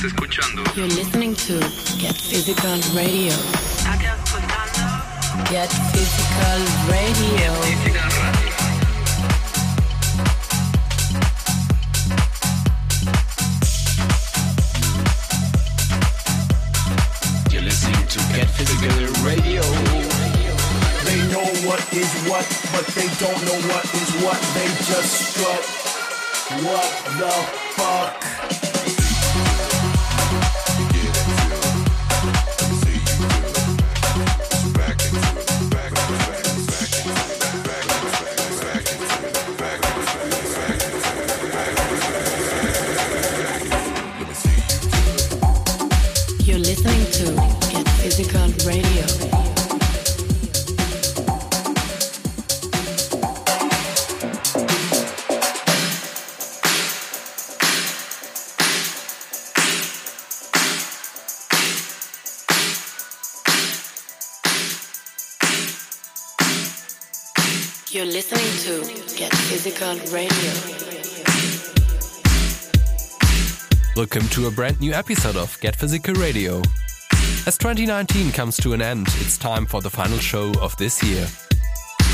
Estás escuchando You're listening to Get Physical Radio. Get Physical Radio. Physical Radio. You're listening to Get Physical Radio. They know what is what, but they don't know what is what. They just strut. What the fuck? Physical Radio. Welcome to a brand new episode of Get Physical Radio. As 2019 comes to an end, it's time for the final show of this year.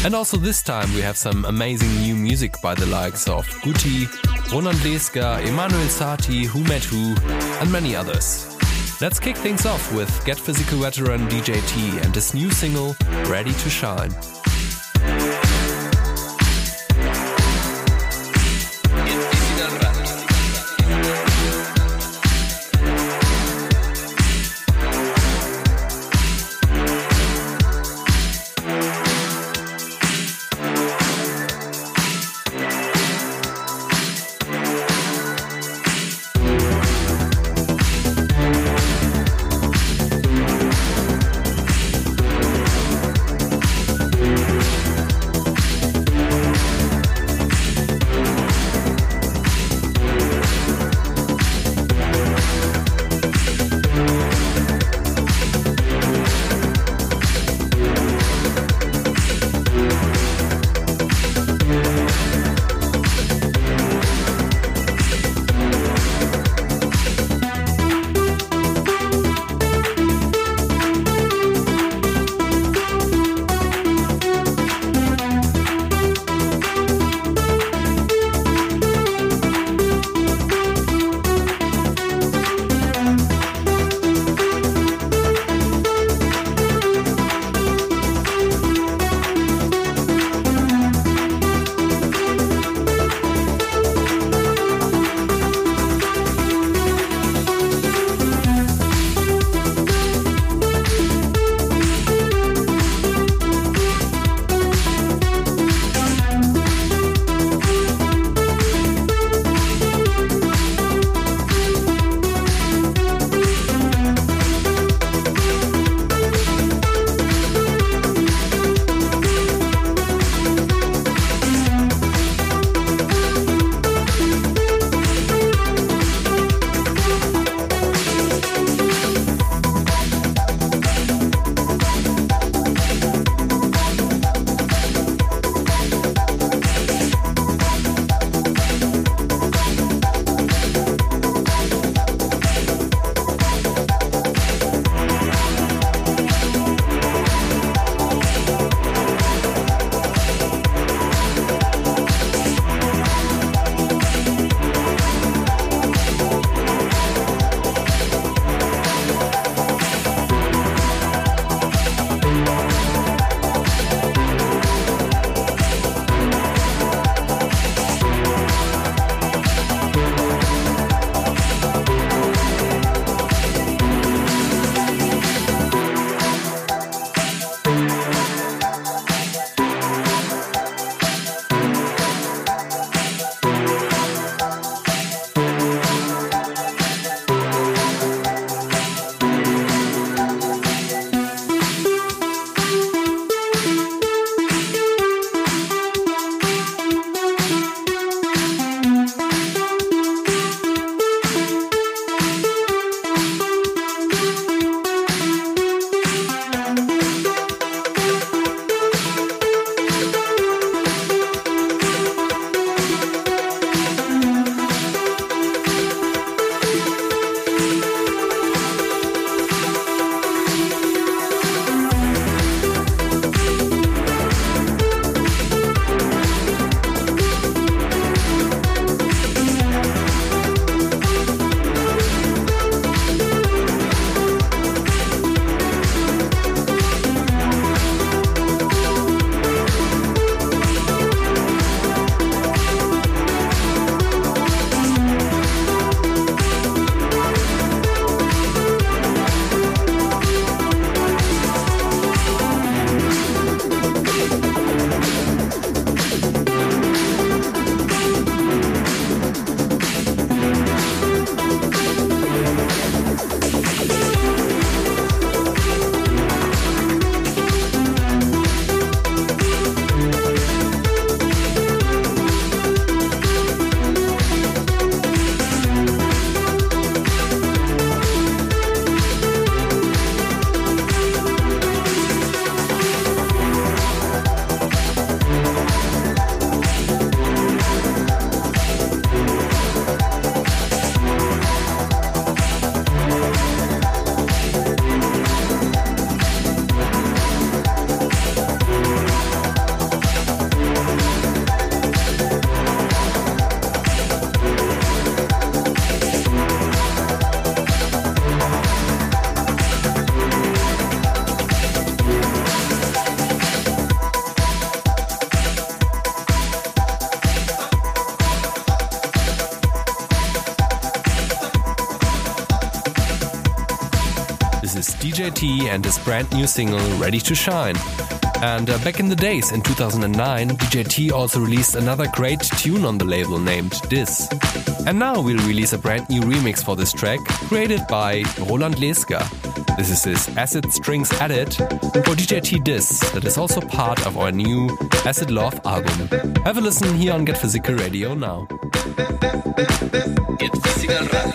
And also this time we have some amazing new music by the likes of Guti, Roland Leesker, Emanuel Satie, Who Met Who, and many others. Let's kick things off with Get Physical veteran DJ T and his new single, Ready to Shine. T and his brand new single Ready to Shine. And uh, back in the days, in 2009, DJ T also released another great tune on the label named Dis. And now we'll release a brand new remix for this track, created by Roland Leesker. This is his Acid Strings Edit for DJ T Dis, that is also part of our new Acid Love album. Have a listen here on Get Physical Radio now. Get Physical Radio.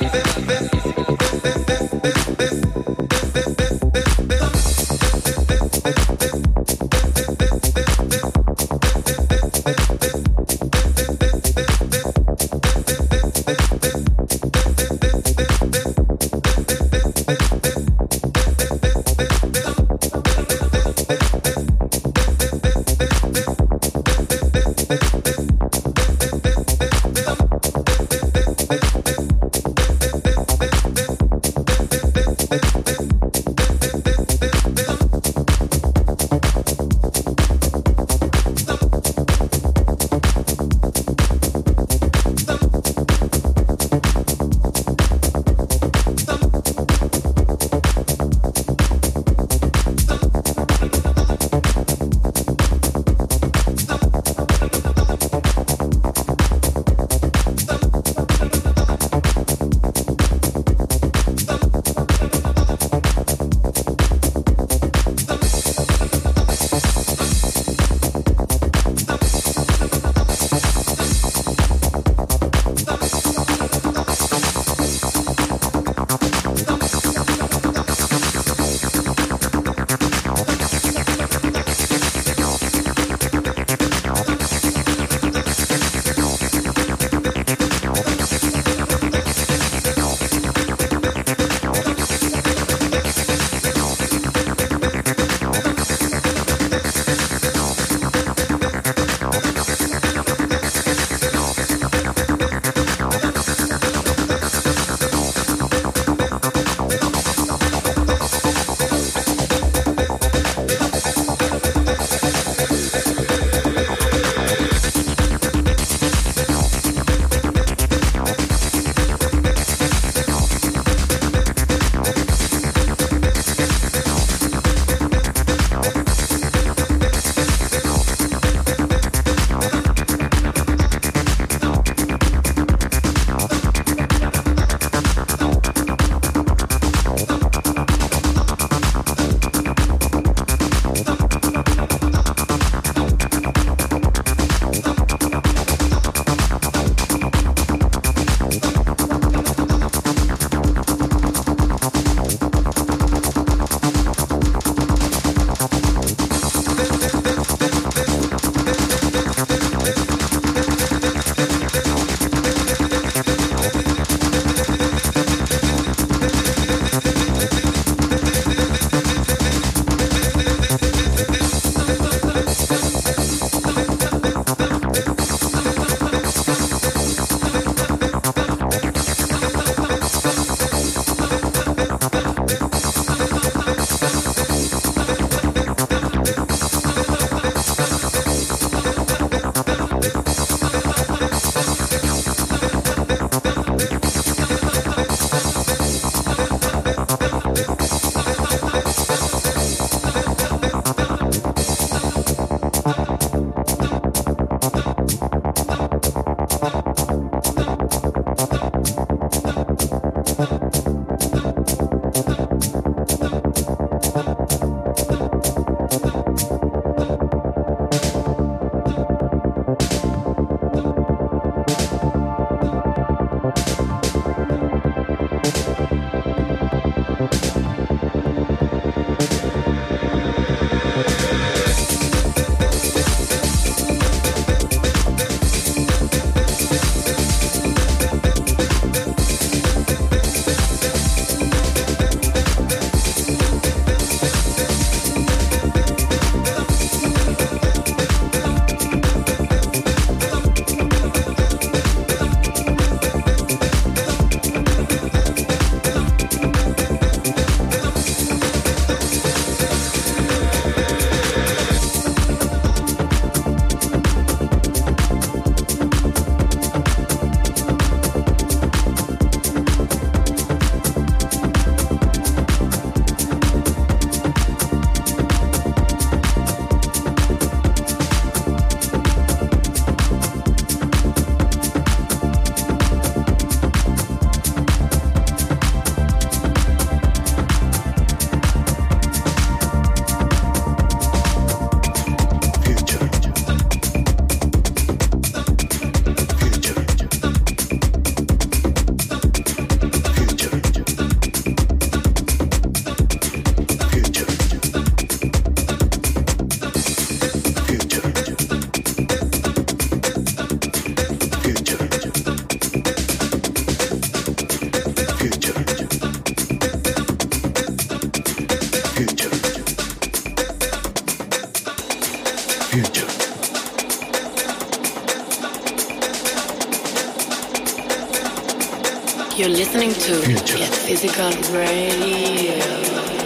Listening to Get Physical Radio.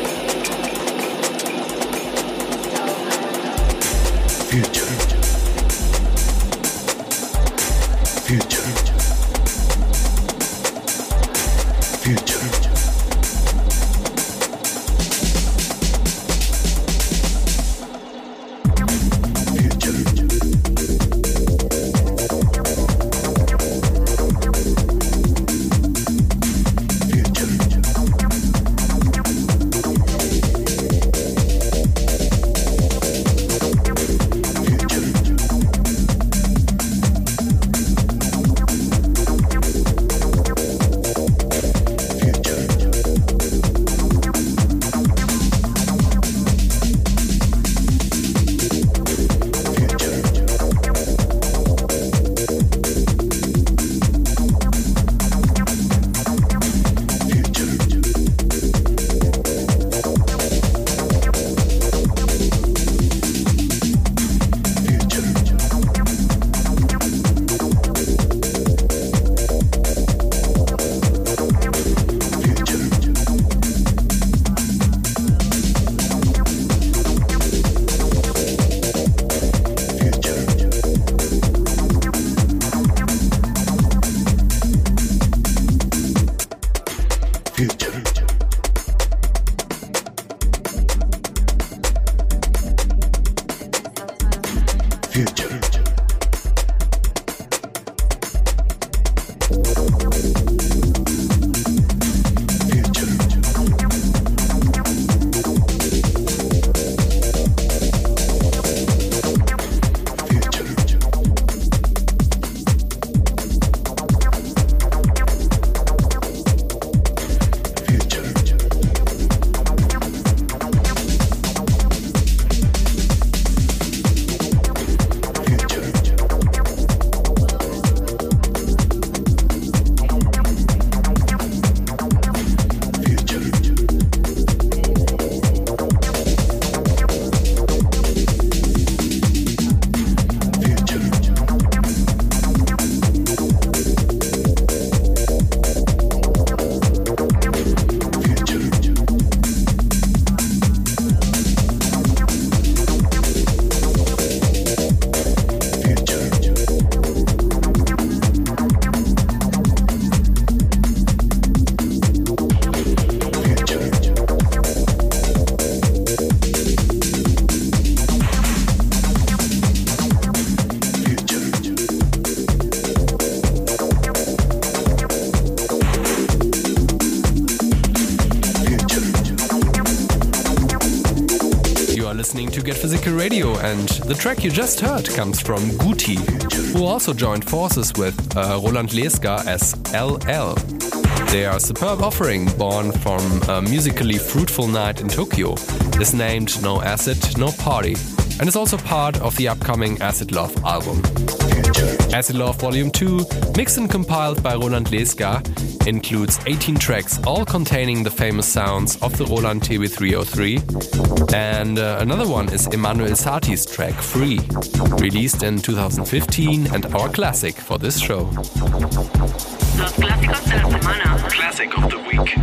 The track you just heard comes from Guti, who also joined forces with uh, Roland Leesker as LL. Their superb offering, born from a musically fruitful night in Tokyo, is named No Acid, No Party, and is also part of the upcoming Acid Love album. Acid Love Volume 2, mixed and compiled by Roland Leesker, includes 18 tracks, all containing the famous sounds of the Roland TB303. And uh, another one is Emanuel Satie's track Free, released in 2015 and our classic for this show. Los clásicos de la semana. Classic of the week.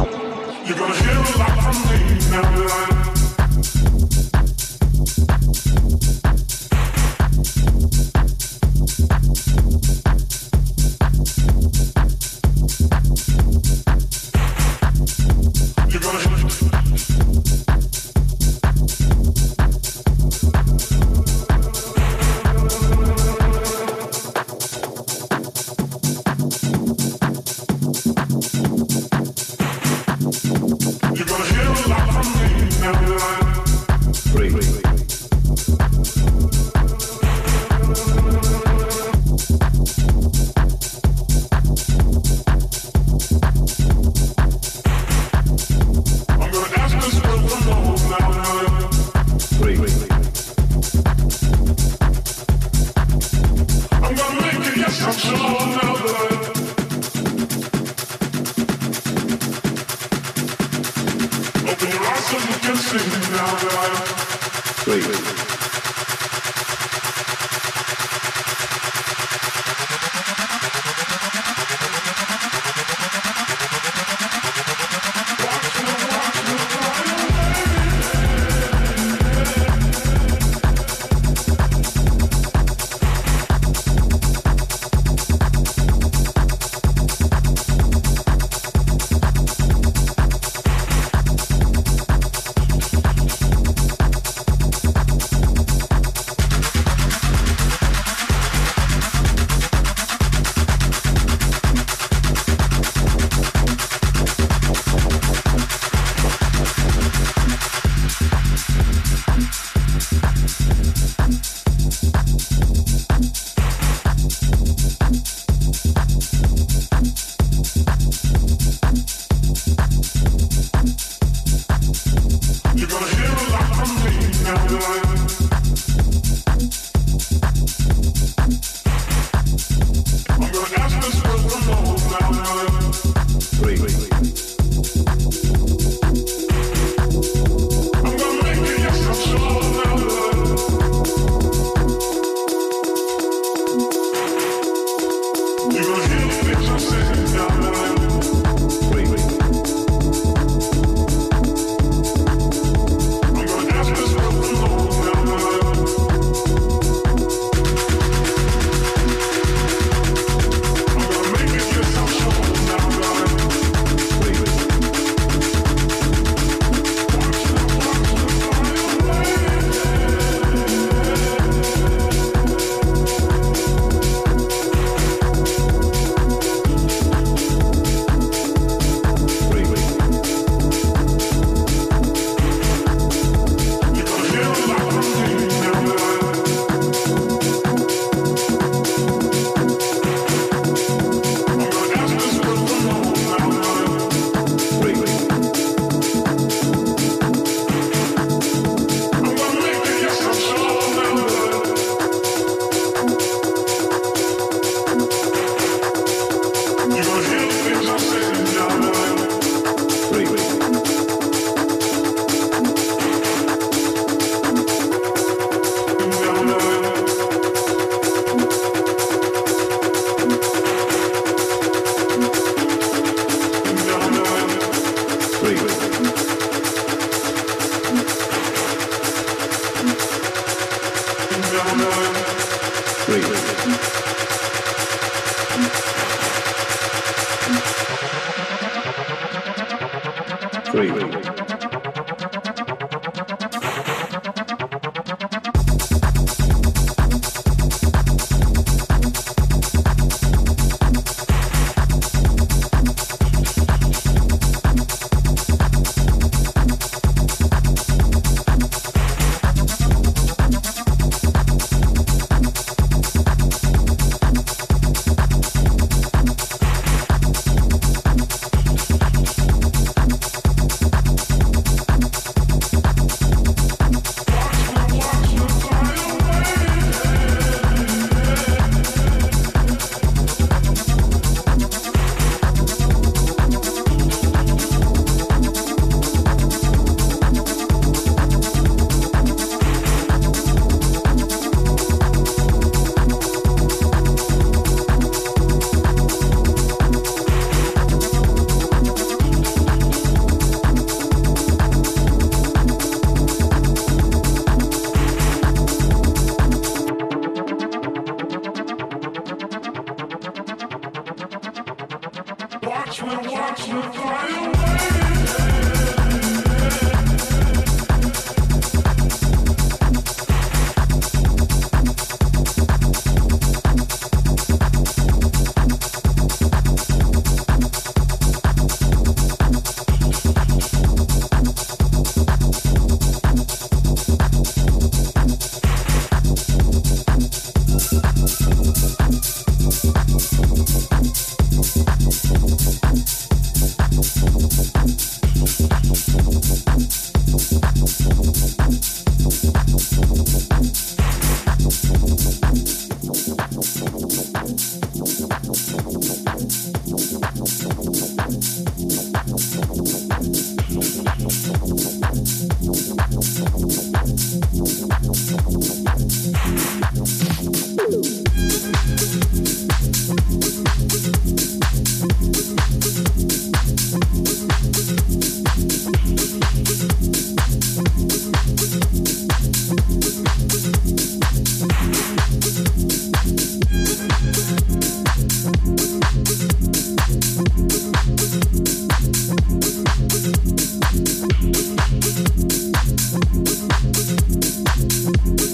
Thank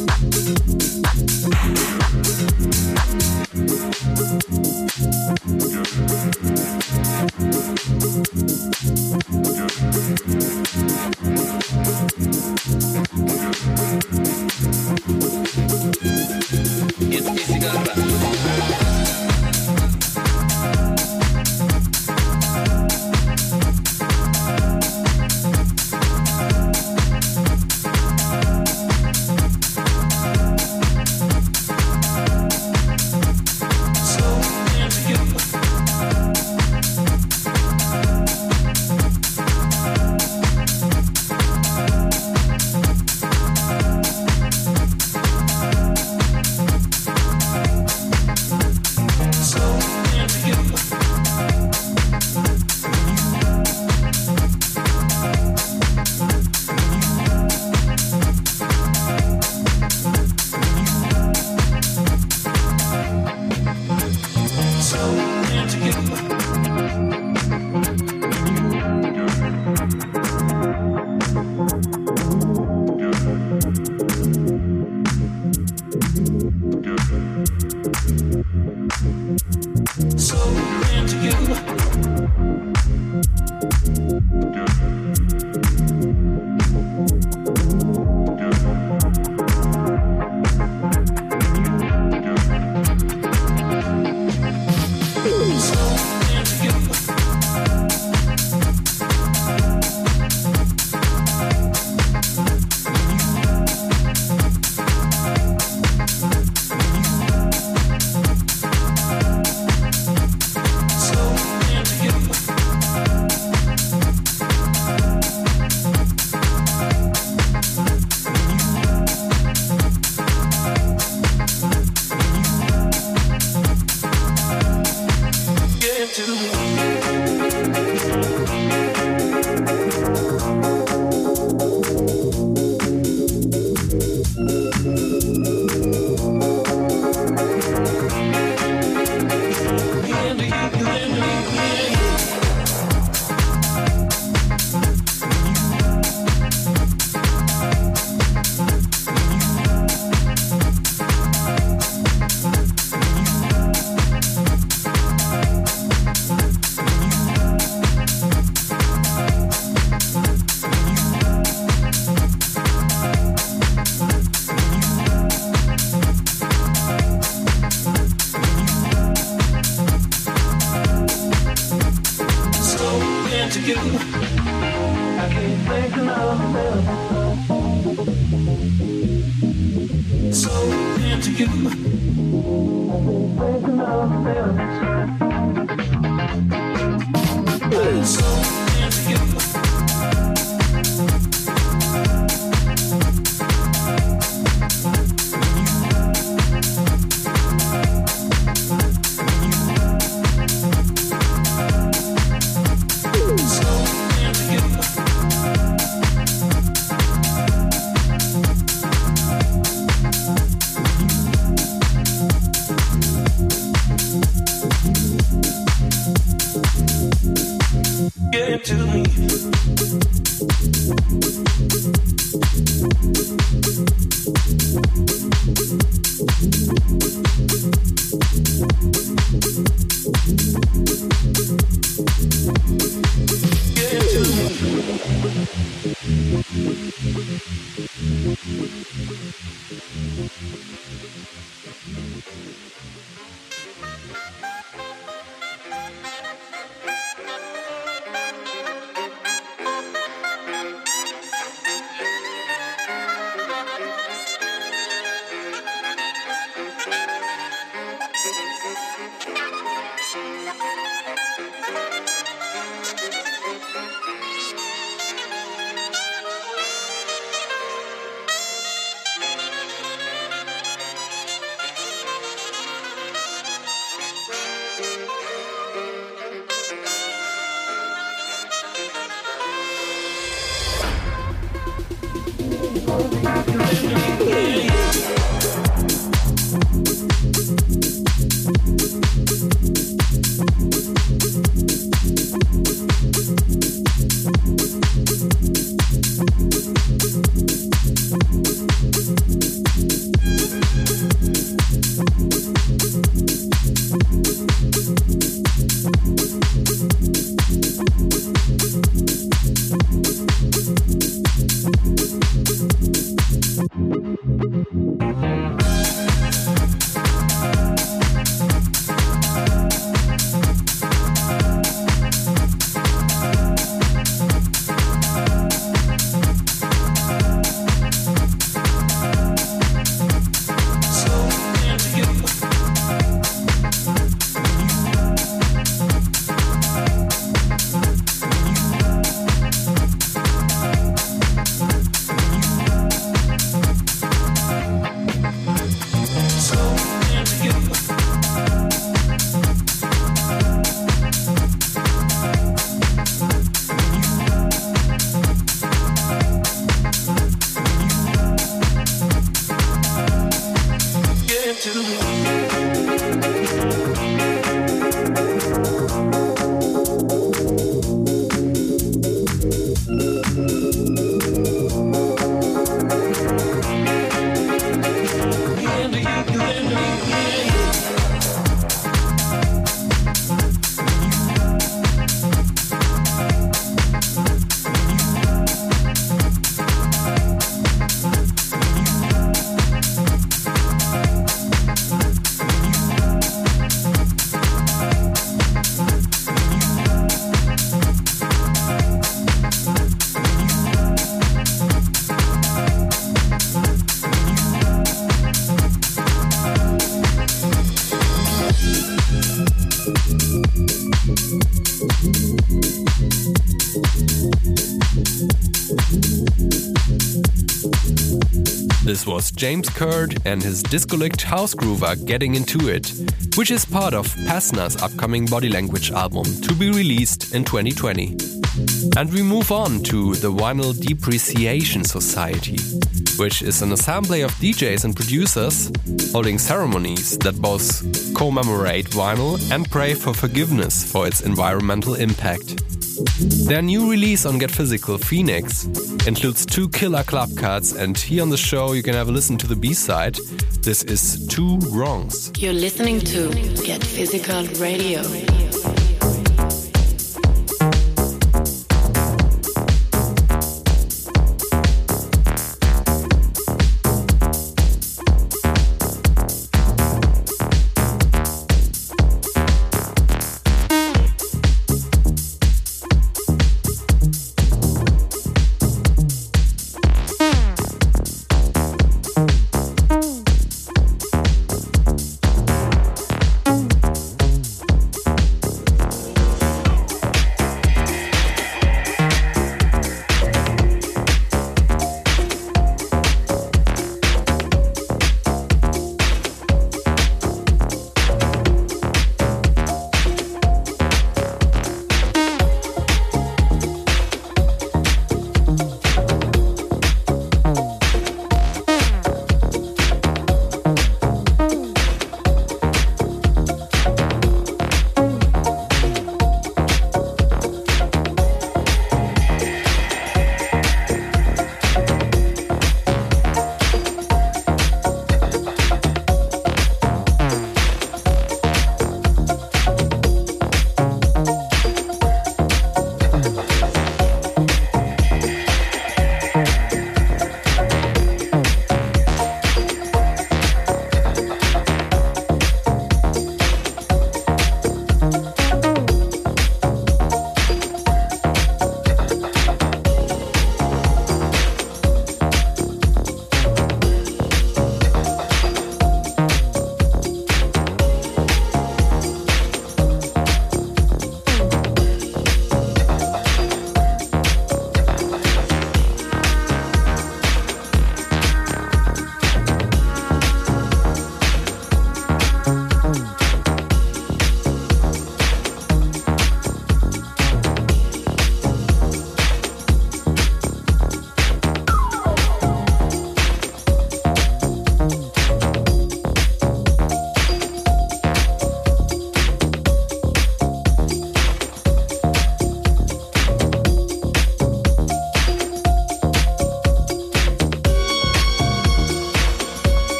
was James Curd and his discolicked house groover Getting Into It, which is part of Pasna's upcoming Body Language album to be released in 2020. And we move on to the Vinyl Depreciation Society, which is an assembly of DJs and producers holding ceremonies that both commemorate vinyl and pray for forgiveness for its environmental impact. Their new release on Get Physical, Phoenix, includes two killer club cuts, and here on the show you can have a listen to the B side. This is Two Wrongs. You're listening to Get Physical Radio.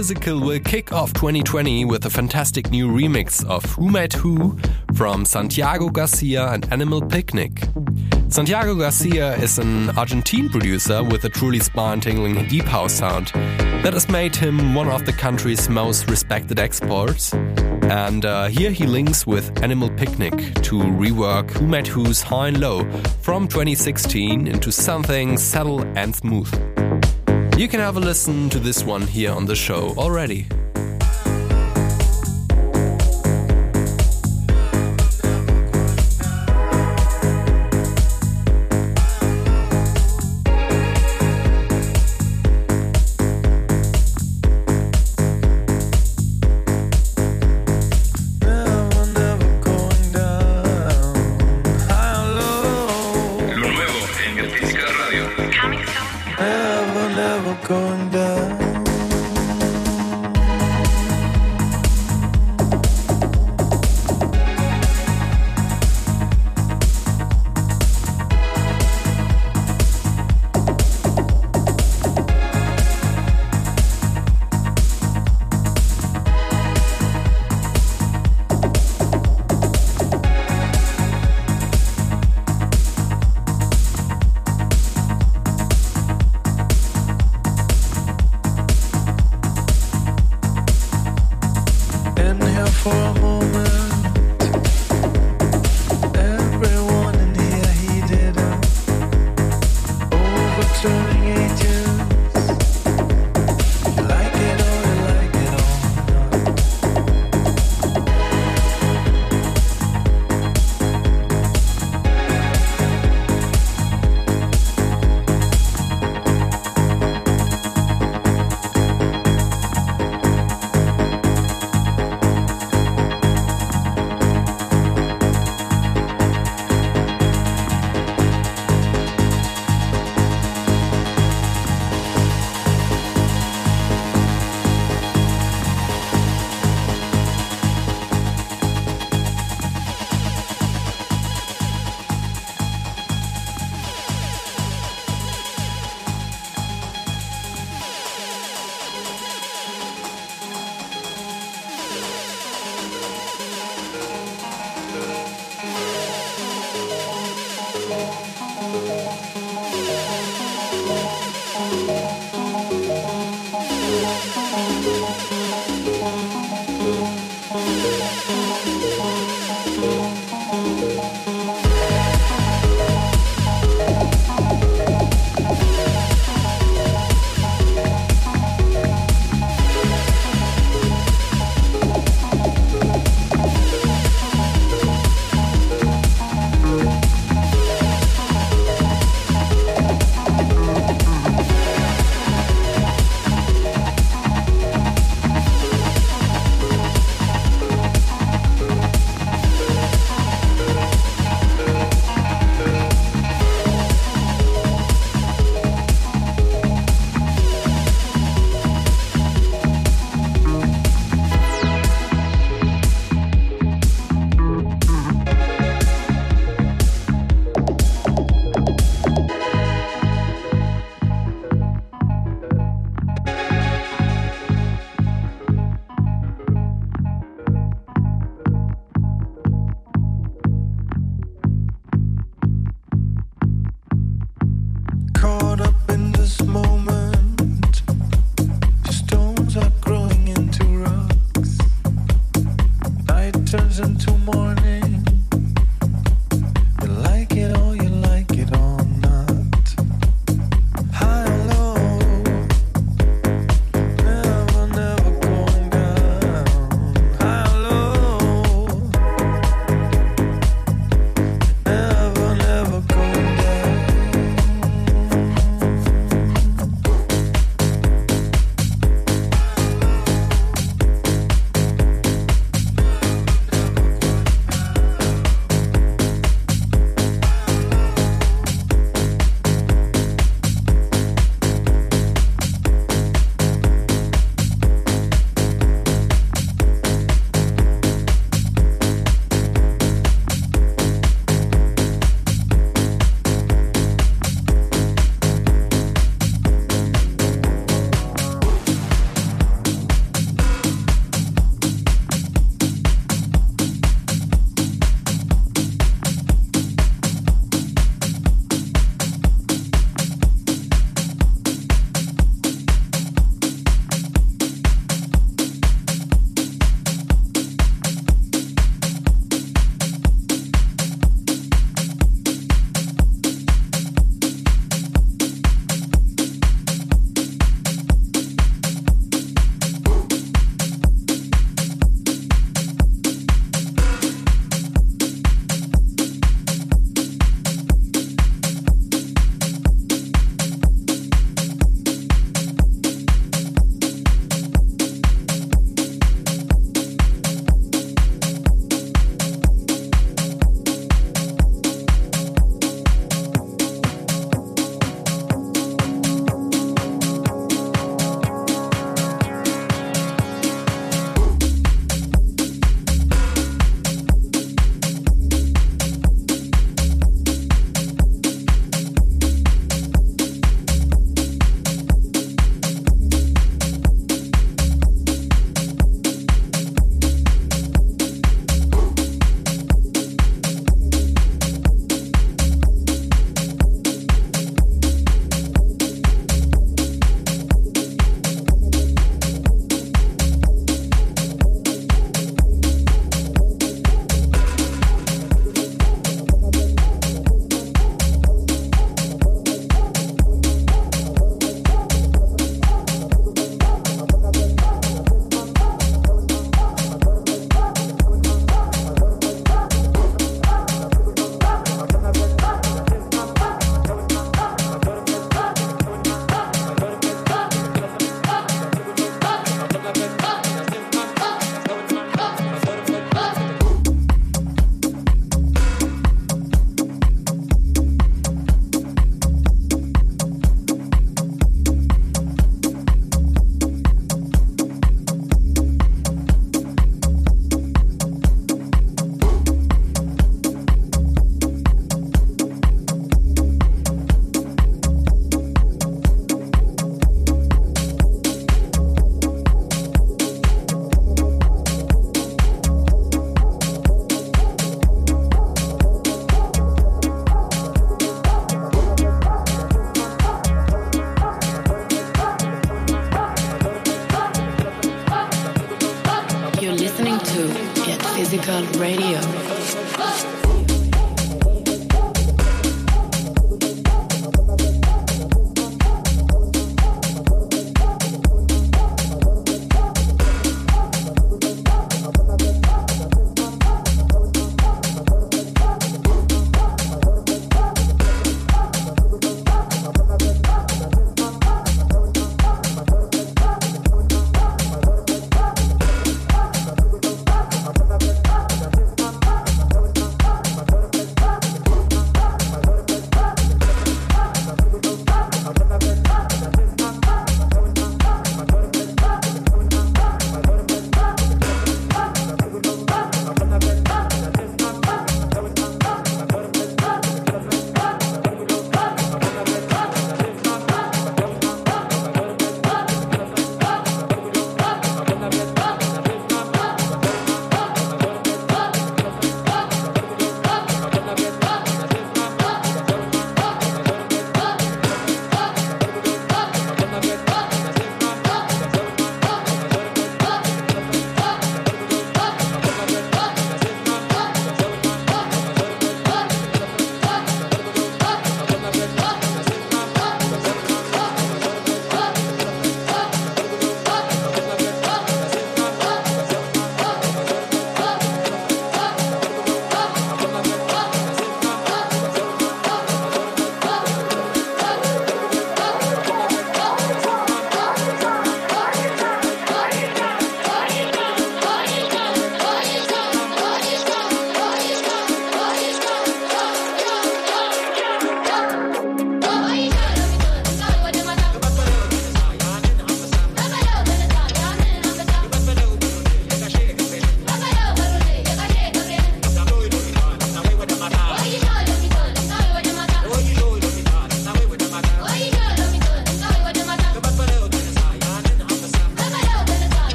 Physical will kick off 2020 with a fantastic new remix of Who Made Who from Santiago Garcia and Animal Picnic. Santiago Garcia is an Argentine producer with a truly spine-tingling deep house sound that has made him one of the country's most respected exports. And uh, here he links with Animal Picnic to rework Who Made Who's High and Low from 2016 into something subtle and smooth. You can have a listen to this one here on the show already.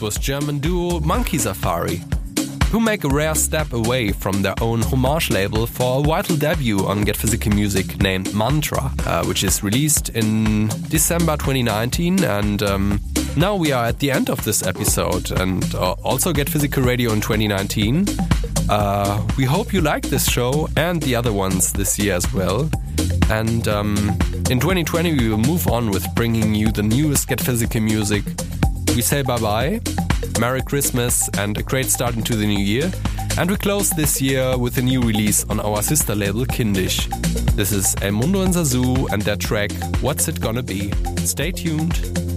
Was German duo Monkey Safari, who make a rare step away from their own Hommage label for a vital debut on Get Physical Music named Mantra, uh, which is released in December 2019. And um, now we are at the end of this episode and uh, also Get Physical Radio in 2019. Uh, we hope you like this show and the other ones this year as well. And um, in 2020, we will move on with bringing you the newest Get Physical music. We say bye bye, Merry Christmas, and a great start into the new year. And we close this year with a new release on our sister label Kindisch. This is El Mundo en Zazu and their track What's It Gonna Be. Stay tuned.